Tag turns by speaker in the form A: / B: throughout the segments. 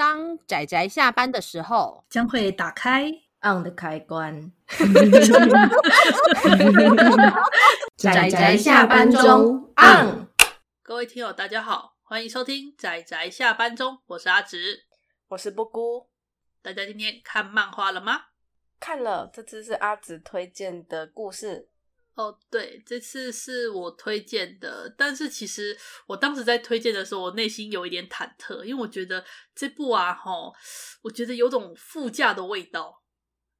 A: 当仔仔下班的时候，
B: 将会打开
C: on 的开关。
D: 仔仔下班中 on。
E: 各位听友，大家好，欢迎收听仔仔下班中，我是阿直，
C: 我是布姑。
E: 大家今天看漫画了吗？
C: 看了，这次是阿直推荐的故事。
E: 哦，对，这次是我推荐的，但是其实我当时在推荐的时候，我内心有一点忐忑，因为我觉得这部啊，齁，我觉得有种副驾的味道，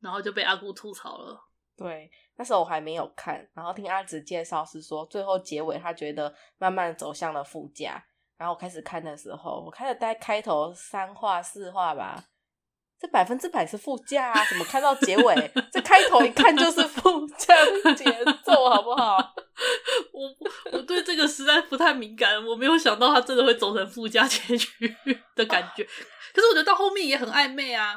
E: 然后就被阿姑吐槽了。
C: 对，那时候我还没有看，然后听阿紫介绍是说，最后结尾他觉得慢慢走向了副驾，然后我开始看的时候，我看了大概开头三话四话吧。这百分之百是副驾啊！怎么看到结尾？这开头一看就是副驾的节奏，好不好？
E: 我我对这个实在不太敏感，我没有想到他真的会走成副驾结局的感觉。可是我觉得到后面也很暧昧啊！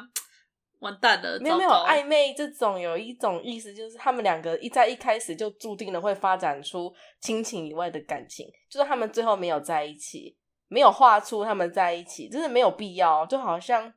E: 完蛋了，
C: 没有没有暧昧这种，有一种意思就是他们两个一在一开始就注定了会发展出亲情以外的感情，就是他们最后没有在一起，没有画出他们在一起，真的没有必要，就好像。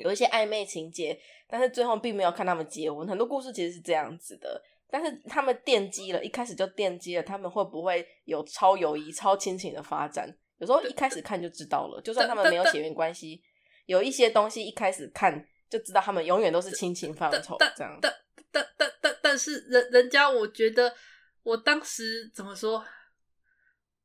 C: 有一些暧昧情节，但是最后并没有看他们结婚。很多故事其实是这样子的，但是他们奠基了，一开始就奠基了，他们会不会有超友谊、超亲情的发展？有时候一开始看就知道了，就算他们没有血缘关系，有一些东西一开始看就知道，他们永远都是亲情范畴。这样，
E: 但但但但但是人人家，我觉得我当时怎么说？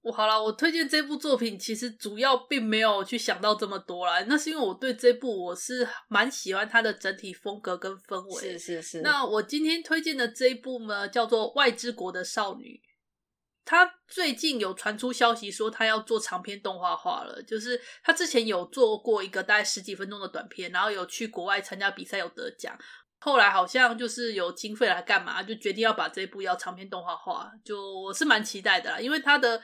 E: 我好了，我推荐这部作品，其实主要并没有去想到这么多啦。那是因为我对这部我是蛮喜欢它的整体风格跟氛围。
C: 是是是。
E: 那我今天推荐的这一部呢，叫做《外之国的少女》。他最近有传出消息说他要做长篇动画化了，就是他之前有做过一个大概十几分钟的短片，然后有去国外参加比赛有得奖。后来好像就是有经费来干嘛，就决定要把这一部要长篇动画化。就我是蛮期待的啦，因为他的。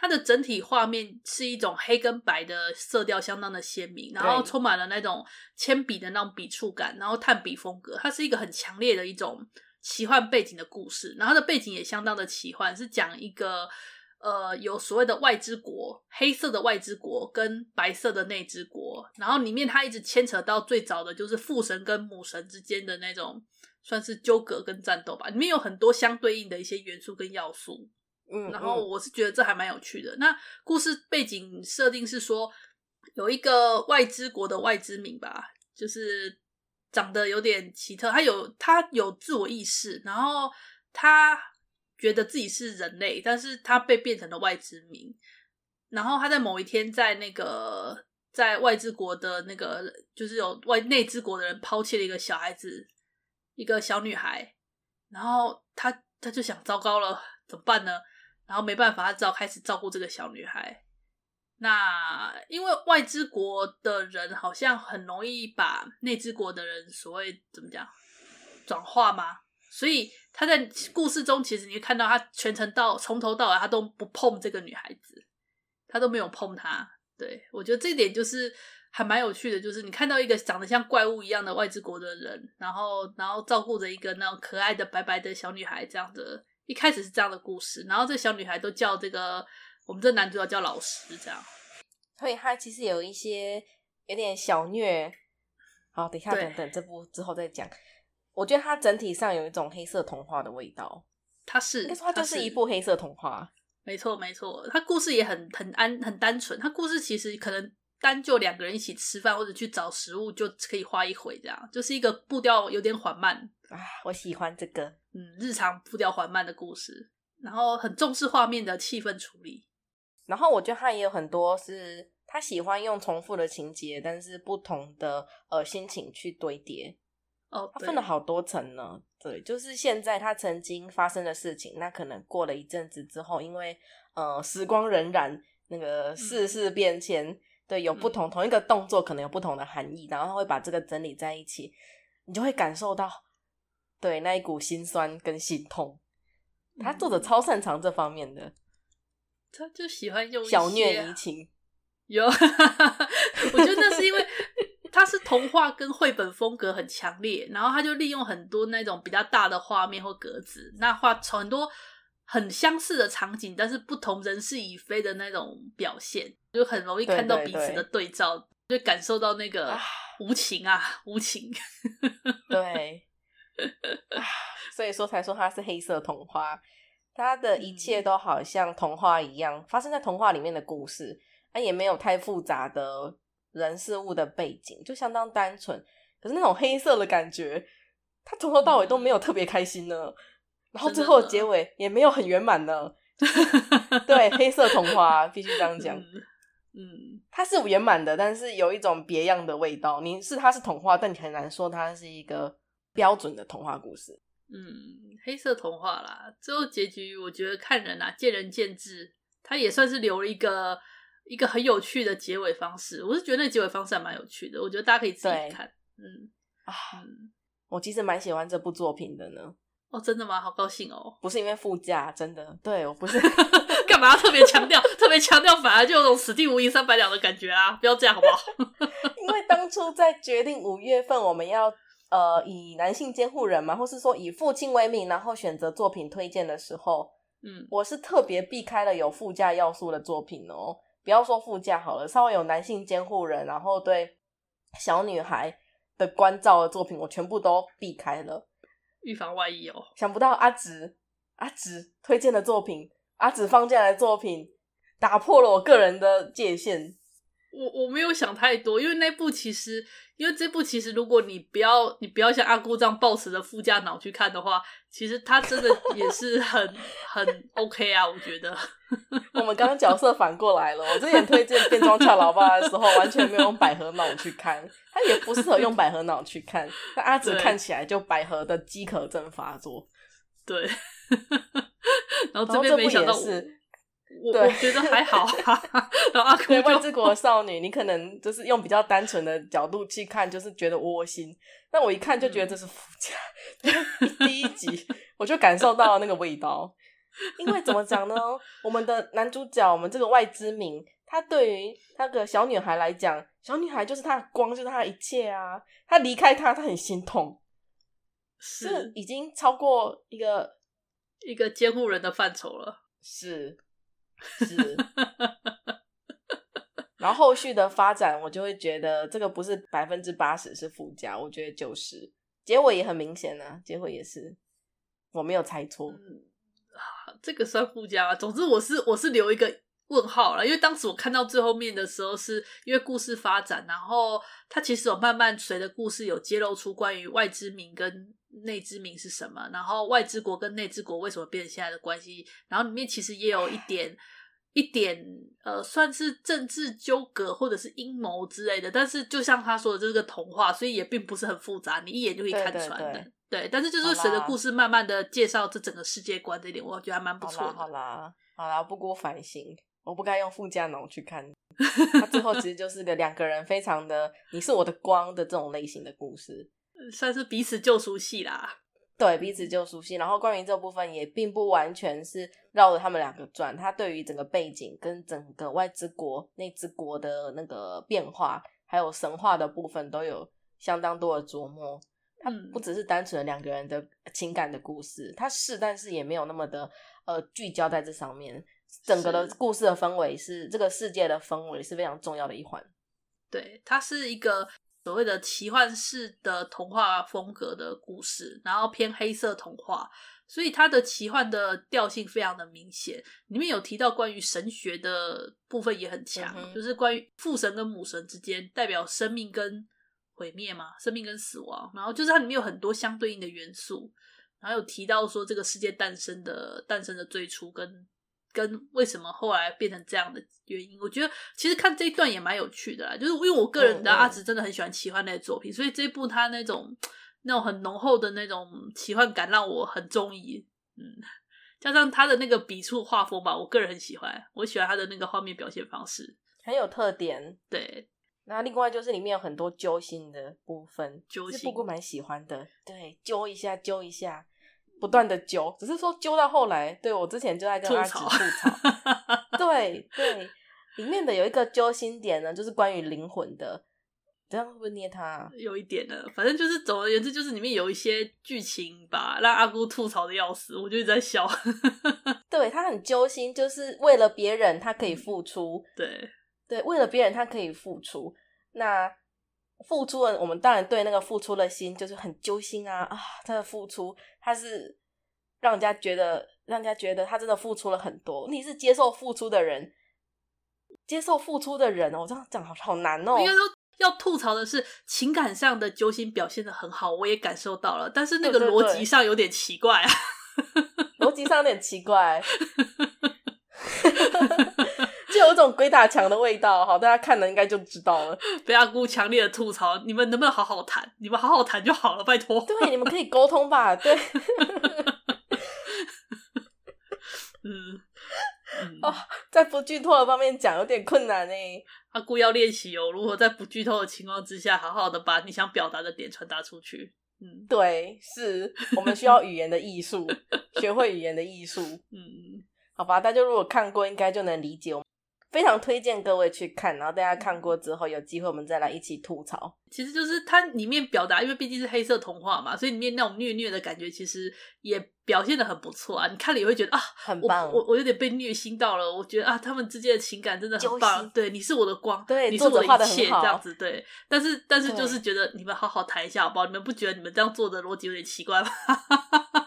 E: 它的整体画面是一种黑跟白的色调，相当的鲜明，然后充满了那种铅笔的那种笔触感，然后炭笔风格。它是一个很强烈的一种奇幻背景的故事，然后它的背景也相当的奇幻，是讲一个呃有所谓的外之国，黑色的外之国跟白色的内之国，然后里面它一直牵扯到最早的就是父神跟母神之间的那种算是纠葛跟战斗吧，里面有很多相对应的一些元素跟要素。嗯，然后我是觉得这还蛮有趣的。那故事背景设定是说，有一个外之国的外之民吧，就是长得有点奇特，他有他有自我意识，然后他觉得自己是人类，但是他被变成了外之民。然后他在某一天，在那个在外之国的那个，就是有外内之国的人抛弃了一个小孩子，一个小女孩，然后他他就想，糟糕了，怎么办呢？然后没办法，他只好开始照顾这个小女孩。那因为外之国的人好像很容易把内之国的人所谓怎么讲转化吗？所以他在故事中，其实你看到他全程到从头到尾，他都不碰这个女孩子，他都没有碰她。对，我觉得这一点就是还蛮有趣的，就是你看到一个长得像怪物一样的外之国的人，然后然后照顾着一个那种可爱的白白的小女孩，这样的。一开始是这样的故事，然后这小女孩都叫这个我们这男主角叫老师，这样，
C: 所以他其实有一些有点小虐。好，等一下，等等这部之后再讲。我觉得它整体上有一种黑色童话的味道。
E: 它是，
C: 它就是一部黑色童话。
E: 没错，没错，它故事也很很安很单纯。它故事其实可能单就两个人一起吃饭或者去找食物就可以画一回，这样就是一个步调有点缓慢。
C: 啊，我喜欢这个，
E: 嗯，日常步调缓慢的故事，然后很重视画面的气氛处理，
C: 然后我觉得他也有很多是他喜欢用重复的情节，但是不同的呃心情去堆叠。
E: 哦，
C: 他分了好多层呢，对，就是现在他曾经发生的事情，那可能过了一阵子之后，因为呃时光荏苒，那个世事变迁，嗯、对，有不同、嗯、同一个动作可能有不同的含义，然后他会把这个整理在一起，你就会感受到。对，那一股心酸跟心痛，他作者超擅长这方面的，
E: 他就喜欢用
C: 小虐怡情。
E: 有，我觉得那是因为他是童话跟绘本风格很强烈，然后他就利用很多那种比较大的画面或格子，那画很多很相似的场景，但是不同人事已非的那种表现，就很容易看到彼此的对照。对对对就感受到那个无情啊，无情。
C: 对，所以说才说它是黑色童话，它的一切都好像童话一样，发生在童话里面的故事，它也没有太复杂的人事物的背景，就相当单纯。可是那种黑色的感觉，他从头到尾都没有特别开心呢，嗯、然后最后结尾也没有很圆满呢。对，黑色童话必须这样讲。嗯，它是圆满的，但是有一种别样的味道。你是它是童话，但你很难说它是一个标准的童话故事。
E: 嗯，黑色童话啦，最后结局我觉得看人啊，见仁见智。它也算是留了一个一个很有趣的结尾方式。我是觉得那结尾方式还蛮有趣的，我觉得大家可以自己看。嗯啊，嗯，
C: 我其实蛮喜欢这部作品的呢。
E: 哦，真的吗？好高兴哦！
C: 不是因为副驾，真的，对我不是
E: 干嘛要特别强调，特别强调，反而就有种死地无银三百两的感觉啊！不要这样好不好？
C: 因为当初在决定五月份我们要呃以男性监护人嘛，或是说以父亲为名，然后选择作品推荐的时候，嗯，我是特别避开了有副驾要素的作品哦。不要说副驾好了，稍微有男性监护人，然后对小女孩的关照的作品，我全部都避开了。
E: 预防万一哦！
C: 想不到阿直阿直推荐的作品，阿直放进来的作品，打破了我个人的界限。
E: 我我没有想太多，因为那部其实，因为这部其实，如果你不要你不要像阿姑这样抱持着副驾脑去看的话，其实它真的也是很很 OK 啊，我觉得。
C: 我们刚刚角色反过来了，我之前推荐变装俏老爸的时候，完全没有用百合脑去看，他也不适合用百合脑去看，那阿紫看起来就百合的饥渴症发作。
E: 对，然后这边没想到是。我我觉得还好哈，然后
C: 外之国少女，你可能就是用比较单纯的角度去看，就是觉得窝心。但我一看就觉得这是附加，嗯、第一集我就感受到了那个味道。因为怎么讲呢？我们的男主角，我们这个外之名，他对于那个小女孩来讲，小女孩就是他的光，就是他的一切啊。他离开他，他很心痛，是已经超过一个
E: 一个监护人的范畴了，
C: 是。是，然后后续的发展，我就会觉得这个不是百分之八十是附加，我觉得九十结尾也很明显啊，结尾也是我没有猜错，
E: 嗯，这个算附加啊。总之，我是我是留一个问号了，因为当时我看到最后面的时候，是因为故事发展，然后它其实有慢慢随着故事有揭露出关于外之名跟。内之名是什么？然后外之国跟内之国为什么变成现在的关系？然后里面其实也有一点一点呃，算是政治纠葛或者是阴谋之类的。但是就像他说的，这是个童话，所以也并不是很复杂，你一眼就可以看穿的。对，对，对，对，但是就是随着故事慢慢的介绍这整个世界观这一点，我觉得还蛮不错的。
C: 好啦，好啦，好啦，不过反省，我不该用富家农去看。他最后其实就是个两个人非常的你是我的光的这种类型的故事。
E: 算是彼此救赎戏啦，
C: 对，彼此救赎戏。然后关于这部分也并不完全是绕着他们两个转，他对于整个背景跟整个外之国、内之国的那个变化，还有神话的部分都有相当多的琢磨。它不只是单纯的两个人的情感的故事，它是，但是也没有那么的呃聚焦在这上面。整个的故事的氛围是这个世界的氛围是非常重要的一环。
E: 对，它是一个。所谓的奇幻式的童话风格的故事，然后偏黑色童话，所以它的奇幻的调性非常的明显。里面有提到关于神学的部分也很强，嗯、就是关于父神跟母神之间代表生命跟毁灭嘛，生命跟死亡。然后就是它里面有很多相对应的元素，然后有提到说这个世界诞生的诞生的最初跟。跟为什么后来变成这样的原因，我觉得其实看这一段也蛮有趣的啦。就是因为我个人的阿紫真的很喜欢奇幻类的作品，所以这一部他那种那种很浓厚的那种奇幻感让我很中意。嗯，加上他的那个笔触画风吧，我个人很喜欢。我喜欢他的那个画面表现方式，
C: 很有特点。
E: 对，
C: 那另外就是里面有很多揪心的部分，
E: 揪心，
C: 不过蛮喜欢的。对，揪一下，揪一下。不断的揪，只是说揪到后来，对，我之前就在跟阿直吐槽，对对，里面的有一个揪心点呢，就是关于灵魂的，这样会不会捏他啊？
E: 有一点呢，反正就是总而言之，就是里面有一些剧情吧，让阿姑吐槽的要死，我就一直在笑。
C: 对，他很揪心，就是为了别人他可以付出，
E: 对
C: 对，为了别人他可以付出，那付出了，我们当然对那个付出的心就是很揪心啊啊！他的付出，他是让人家觉得，让人家觉得他真的付出了很多。你是接受付出的人，接受付出的人哦，这样讲好好难哦。
E: 应该说要吐槽的是情感上的揪心表现的很好，我也感受到了，但是那个逻辑上有点奇怪啊，
C: 逻辑上有点奇怪。就有一种鬼打墙的味道，好，大家看了应该就知道了。
E: 被阿姑强烈的吐槽，你们能不能好好谈？你们好好谈就好了，拜托。
C: 对，你们可以沟通吧。对。
E: 嗯。
C: 哦，在不剧透的方面讲有点困难呢。
E: 阿姑要练习哦，如何在不剧透的情况之下，好好的把你想表达的点传达出去。嗯，
C: 对，是我们需要语言的艺术，学会语言的艺术。
E: 嗯，
C: 好吧，大家如果看过，应该就能理解我们。非常推荐各位去看，然后大家看过之后，有机会我们再来一起吐槽。
E: 其实就是它里面表达，因为毕竟是黑色童话嘛，所以里面那种虐虐的感觉，其实也表现的很不错啊。你看了也会觉得啊，
C: 很棒。
E: 我我，我有点被虐心到了，我觉得啊，他们之间的情感真的很棒。对，你是我的光，
C: 对，
E: 你是我的一切，
C: 这
E: 样子。对，但是但是就是觉得你们好好谈一下好不好？你们不觉得你们这样做的逻辑有点奇怪吗？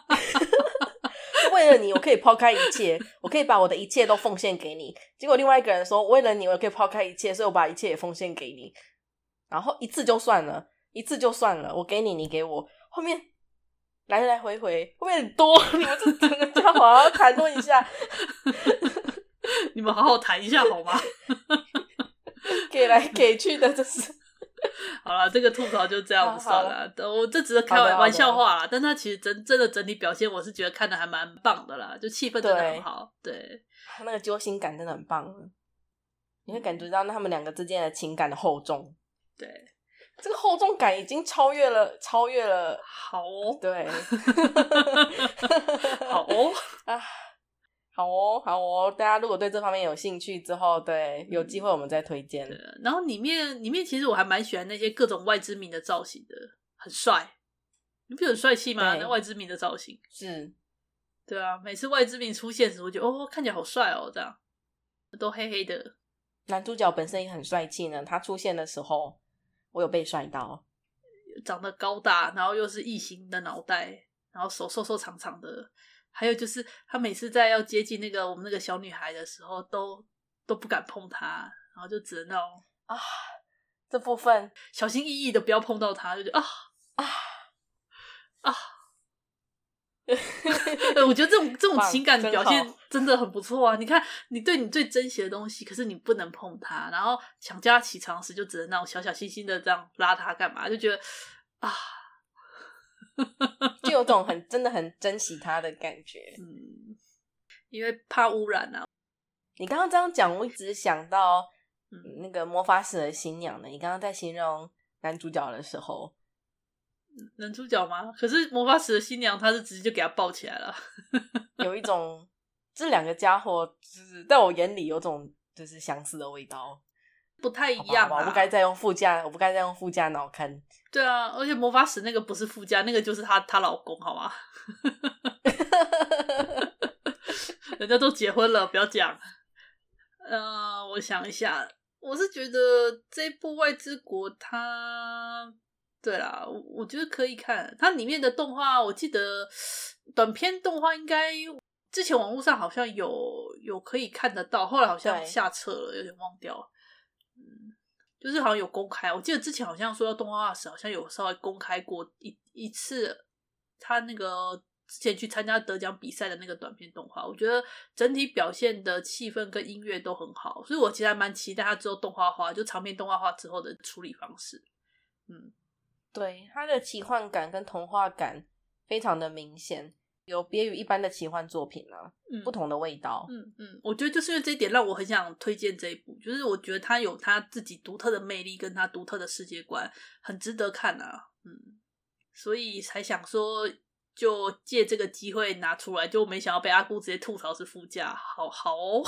C: 为了你，我可以抛开一切，我可以把我的一切都奉献给你。结果另外一个人说，为了你，我可以抛开一切，所以我把一切也奉献给你。然后一次就算了，一次就算了，我给你，你给我。后面来来回回会不会很多？你们这整个家好好谈论一下，
E: 你们好好谈一下好吗？
C: 给来给去的，这是。
E: 好了，这个吐槽就这样子算了。我这只是开玩玩笑话啦，但他其实真真的整体表现，我是觉得看的还蛮棒的啦，就气氛真的很好。对，对
C: 他那个揪心感真的很棒，你会感觉到那他们两个之间的情感的厚重。
E: 对，
C: 这个厚重感已经超越了，超越了。
E: 好哦，
C: 对，
E: 好哦
C: 啊。好哦，好哦，大家如果对这方面有兴趣之后，对，有机会我们再推荐。
E: 嗯。然后里面里面其实我还蛮喜欢那些各种外之名的造型的，很帅。你不很帅气吗？那外之名的造型
C: 是，
E: 对啊，每次外之名出现时，我觉得哦，看起来好帅哦，这样都黑黑的。
C: 男主角本身也很帅气呢，他出现的时候，我有被帅到，
E: 长得高大，然后又是异形的脑袋，然后手瘦瘦长长的。还有就是，他每次在要接近那个我们那个小女孩的时候，都都不敢碰她，然后就只能那种
C: 啊，这部分
E: 小心翼翼的不要碰到她，就觉得啊啊啊！我觉得这种这种情感表现真的很不错啊！你看，你对你最珍惜的东西，可是你不能碰它，然后想叫他起床时，就只能那种小小心心的这样拉他干嘛？就觉得啊。
C: 就有种很真的很珍惜他的感觉，
E: 嗯，因为怕污染啊。
C: 你刚刚这样讲，我一直想到，嗯，那个魔法使的新娘呢？你刚刚在形容男主角的时候，
E: 男主角吗？可是魔法使的新娘，她是直接就给他抱起来了，
C: 有一种这两个家伙，就是在我眼里有种就是相似的味道。
E: 不太一样啊！
C: 我不该再用副驾，我不该再用副驾脑看。
E: 对啊，而且魔法使那个不是副驾，那个就是她她老公，好吗？人家都结婚了，不要讲。嗯、呃，我想一下，我是觉得这部《外之国》它，对啦，我我觉得可以看。它里面的动画，我记得短片动画应该之前网络上好像有有可以看得到，后来好像下册了，有点忘掉了。就是好像有公开，我记得之前好像说到动画化时，好像有稍微公开过一一次，他那个之前去参加得奖比赛的那个短片动画，我觉得整体表现的气氛跟音乐都很好，所以我其实还蛮期待他之后动画化，就长篇动画化之后的处理方式。嗯，
C: 对，他的奇幻感跟童话感非常的明显。有别于一般的奇幻作品啊，嗯、不同的味道。
E: 嗯嗯，我觉得就是因为这一点，让我很想推荐这一部。就是我觉得它有它自己独特的魅力，跟它独特的世界观，很值得看啊。嗯，所以才想说，就借这个机会拿出来，就没想到被阿姑直接吐槽是副驾，好好哦。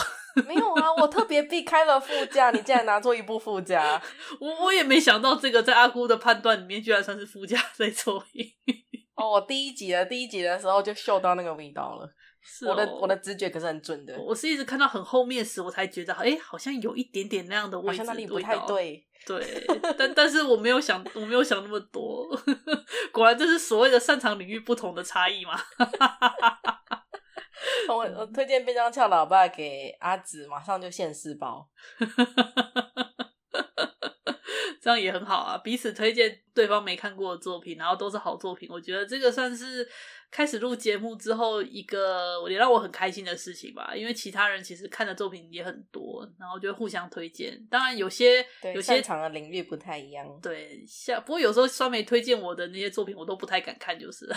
C: 没有啊，我特别避开了副驾，你竟然拿出一部副驾，
E: 我我也没想到这个在阿姑的判断里面居然算是副驾在错。哦，
C: 哦，我第一集的第一集的时候就嗅到那个味道了。
E: 是哦、
C: 我的我的直觉可是很准的。
E: 我是一直看到很后面时，我才觉得，哎、欸，好像有一点点那样的味道，
C: 好像那里不太对。
E: 对，但但是我没有想，我没有想那么多。果然这是所谓的擅长领域不同的差异嘛。
C: 我我推荐便当俏老爸给阿紫，马上就现世报。
E: 这样也很好啊，彼此推荐对方没看过的作品，然后都是好作品。我觉得这个算是开始录节目之后一个也让我很开心的事情吧。因为其他人其实看的作品也很多，然后就互相推荐。当然有些有些
C: 场的领域不太一样。
E: 对，像不过有时候酸梅推荐我的那些作品，我都不太敢看，就是了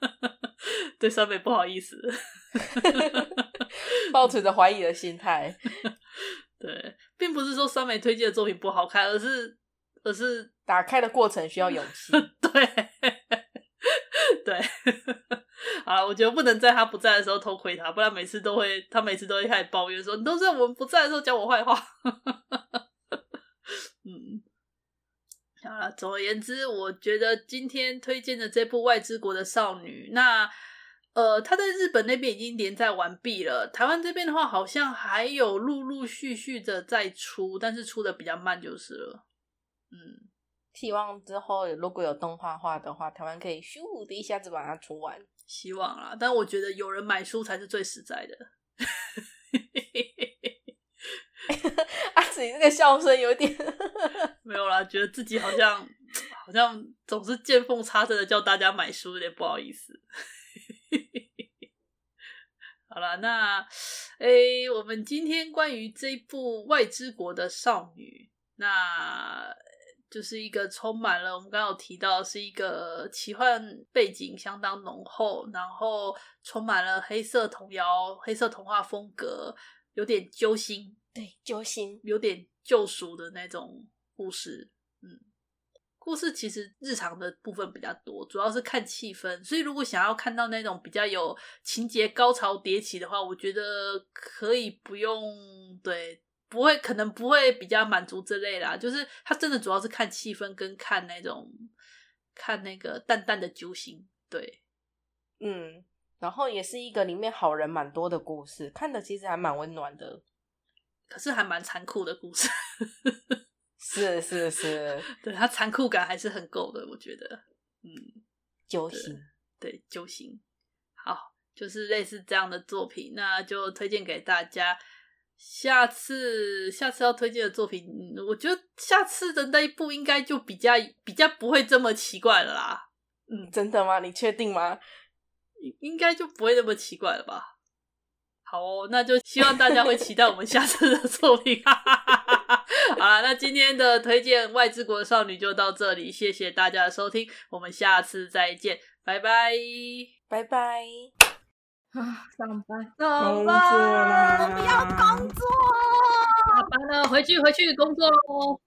E: 对酸梅不好意思，
C: 抱持着怀疑的心态。
E: 对，并不是说酸梅推荐的作品不好看，而是而是
C: 打开的过程需要勇气。
E: 对，对，好了，我觉得不能在他不在的时候偷窥他，不然每次都会，他每次都会开始抱怨说：“你都在我们不在的时候讲我坏话。”嗯，好了，总而言之，我觉得今天推荐的这部《外之国的少女》，那。呃，他在日本那边已经连载完毕了。台湾这边的话，好像还有陆陆续续的在出，但是出的比较慢就是了。嗯，
C: 希望之后如果有动画化的话，台湾可以咻的一下子把它出完。
E: 希望啦，但我觉得有人买书才是最实在的。
C: 阿 紫，你这个笑声有点
E: 没有啦，觉得自己好像好像总是见缝插针的叫大家买书，有点不好意思。好了，那诶、欸，我们今天关于这一部《外之国的少女》，那就是一个充满了我们刚刚有提到，是一个奇幻背景相当浓厚，然后充满了黑色童谣、黑色童话风格，有点揪心，
C: 对，揪心，
E: 有点救赎的那种故事，嗯。故事其实日常的部分比较多，主要是看气氛。所以如果想要看到那种比较有情节高潮迭起的话，我觉得可以不用，对，不会，可能不会比较满足这类啦。就是它真的主要是看气氛跟看那种看那个淡淡的揪心，对，
C: 嗯，然后也是一个里面好人蛮多的故事，看的其实还蛮温暖的，
E: 可是还蛮残酷的故事。
C: 是是是，
E: 对，它残酷感还是很够的，我觉得，嗯，
C: 揪心，
E: 对，揪心，好，就是类似这样的作品，那就推荐给大家。下次下次要推荐的作品，我觉得下次的那一部应该就比较比较不会这么奇怪了啦。
C: 嗯，真的吗？你确定吗？
E: 应应该就不会那么奇怪了吧？好哦，那就希望大家会期待我们下次的作品。好了，那今天的推荐《外之国少女》就到这里，谢谢大家的收听，我们下次再见，拜拜，
C: 拜拜。
A: 啊，上班，
D: 上班，
A: 我不要工作，
E: 下班了，回去回去工作喽。